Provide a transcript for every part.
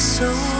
soul.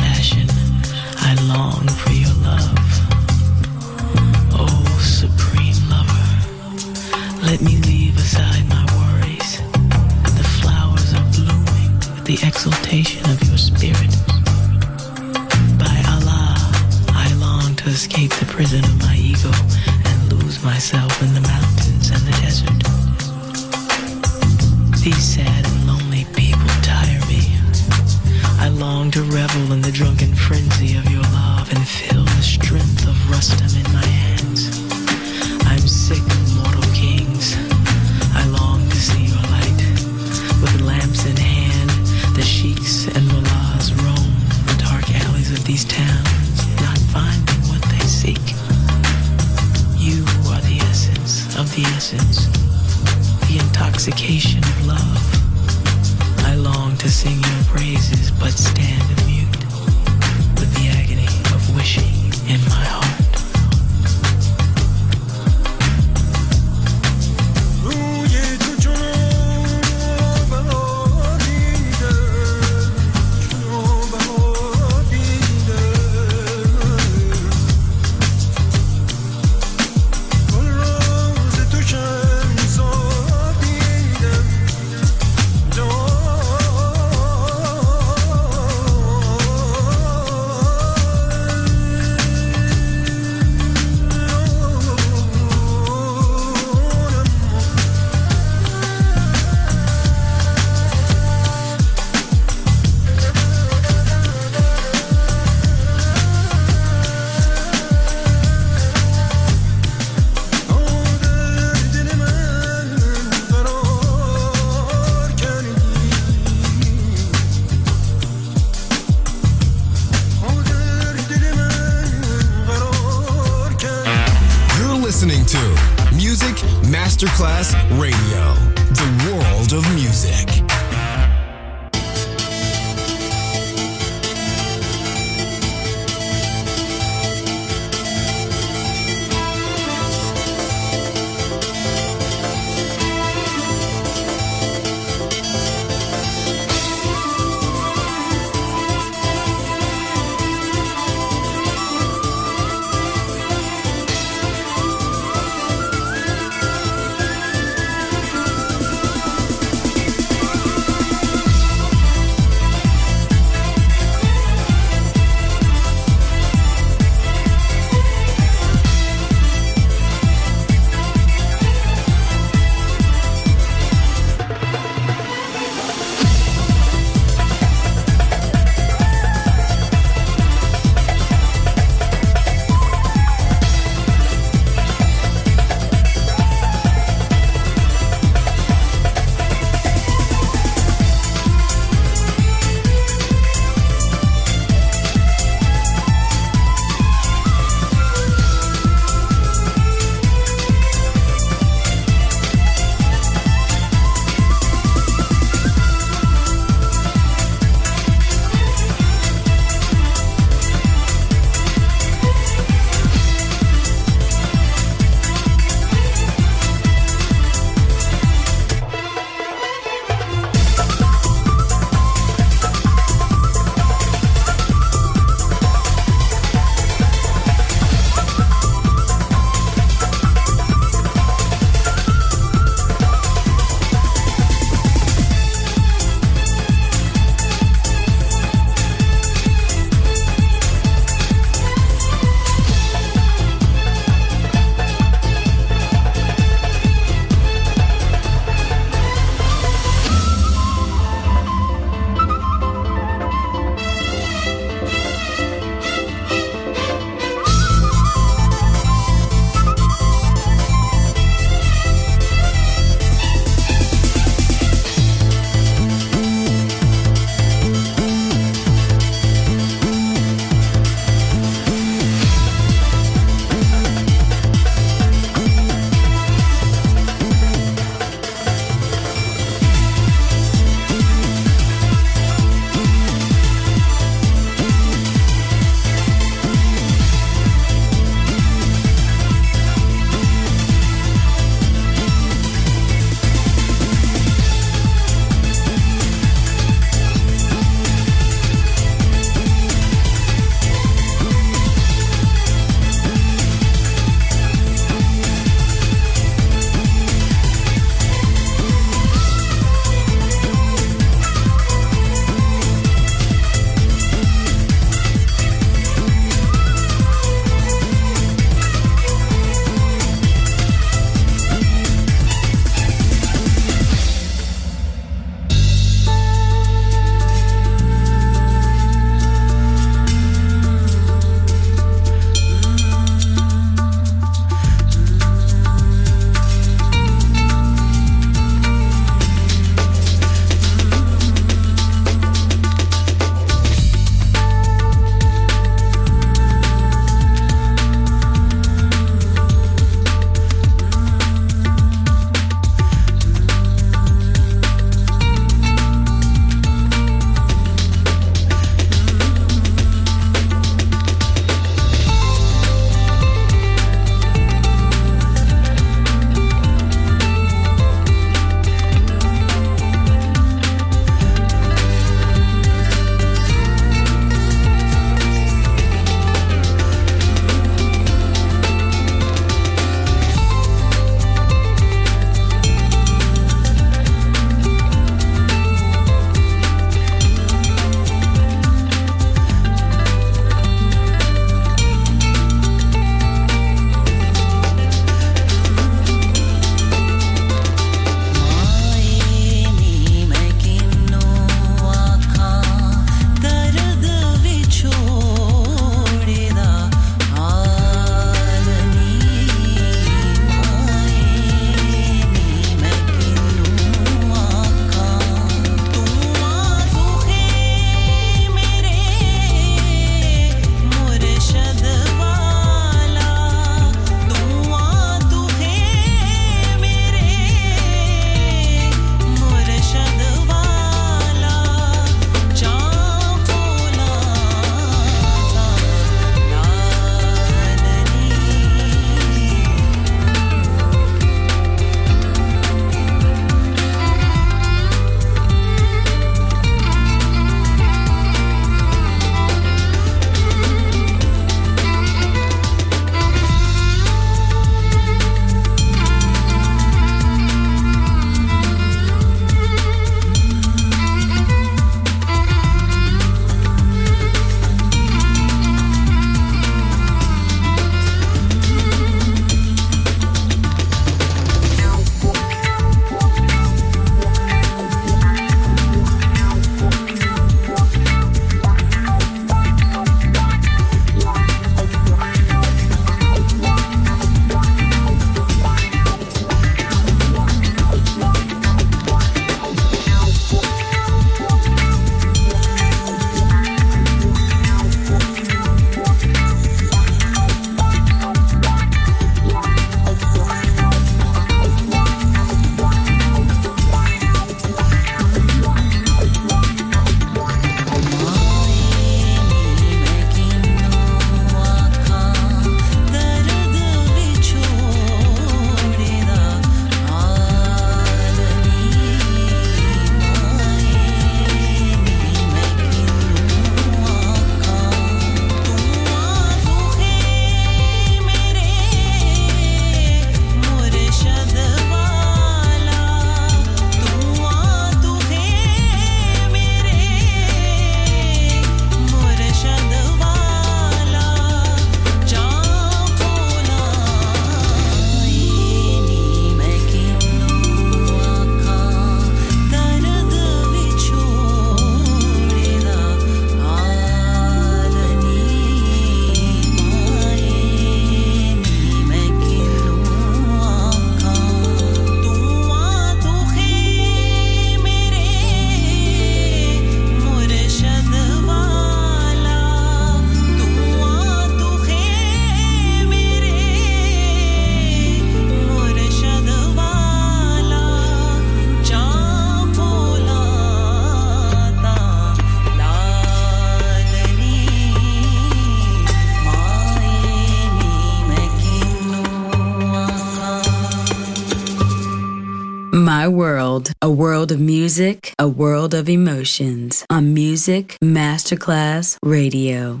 World, a world of music, a world of emotions on Music Masterclass Radio.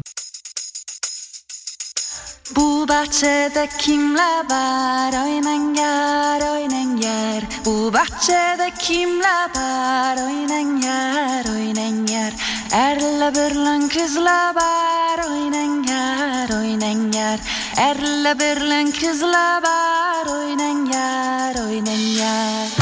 Bu bahçede kimler var oynan yar oynan yar Bu bahçede kimler var oynan yar oynan yar Erle birlen kızlar var oynan yar oynan yar Erle birlen kızlar var oynan yar oynan yar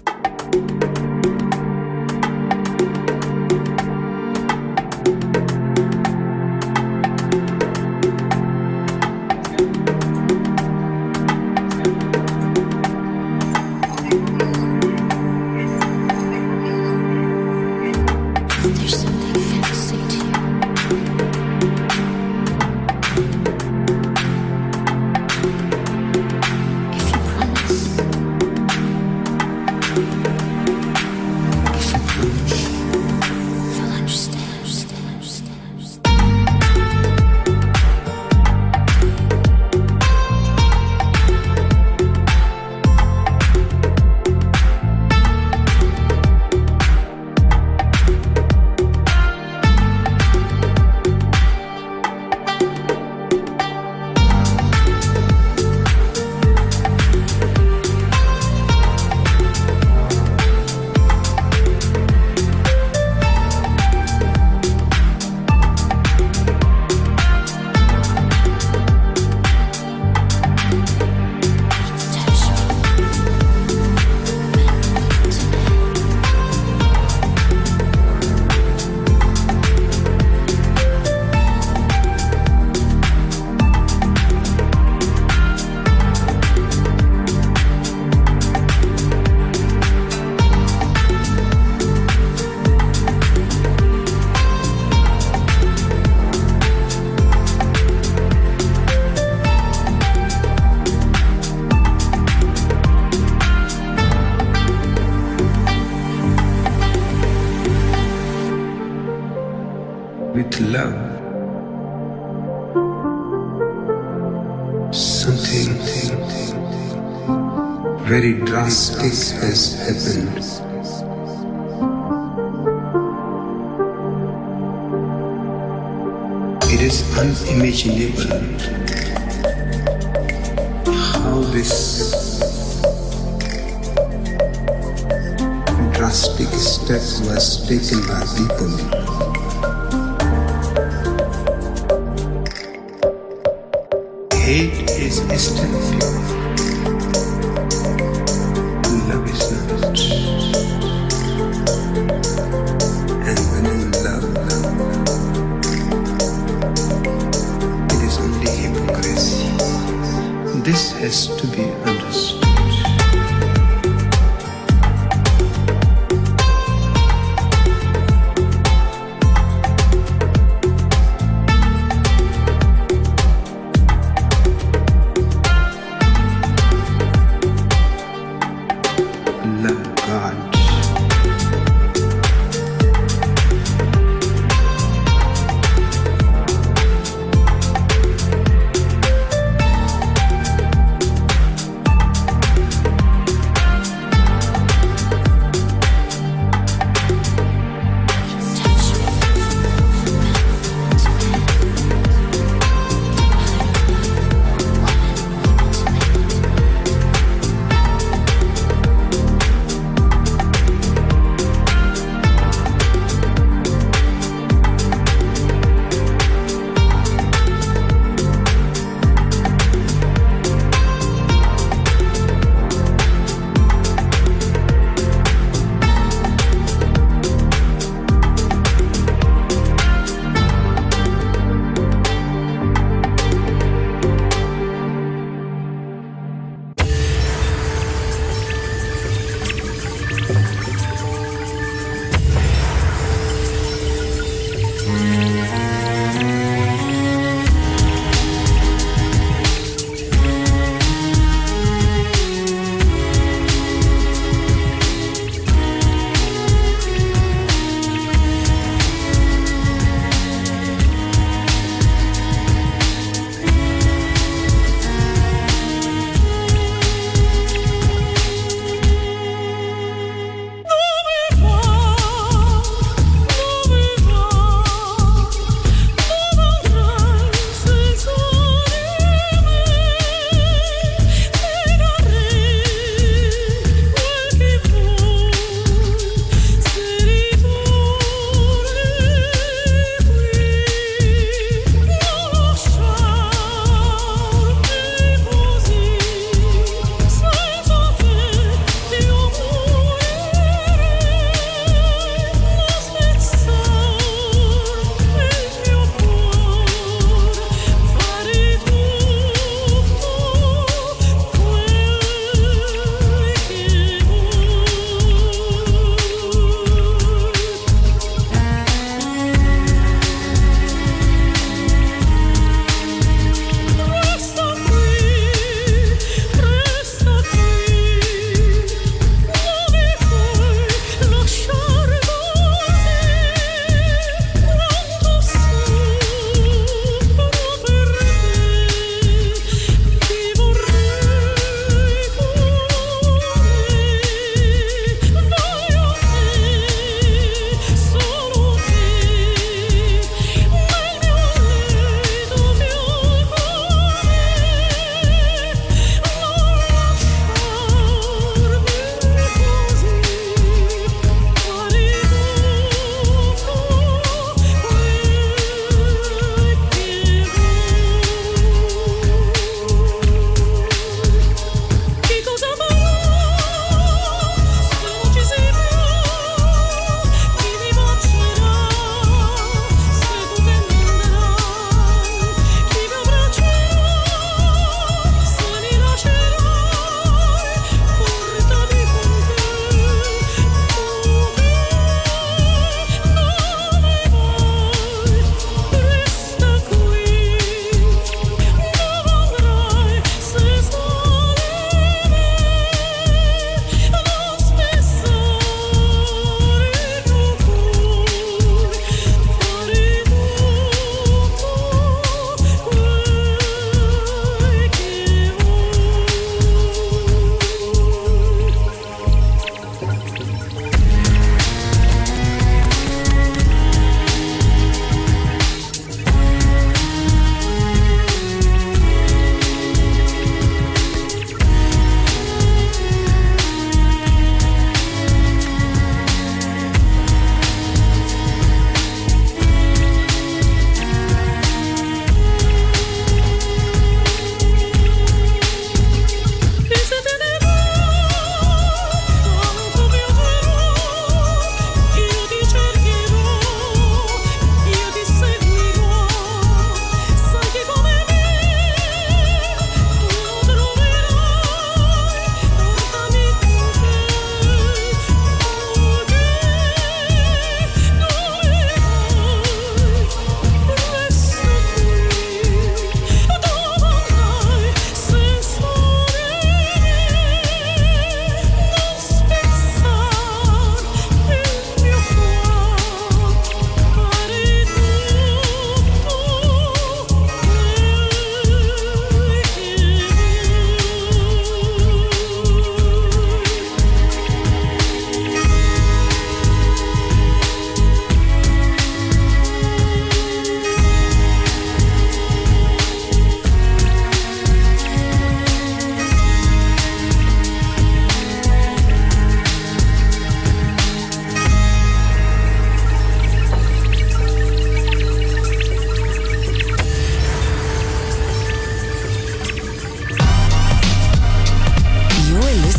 Jesús.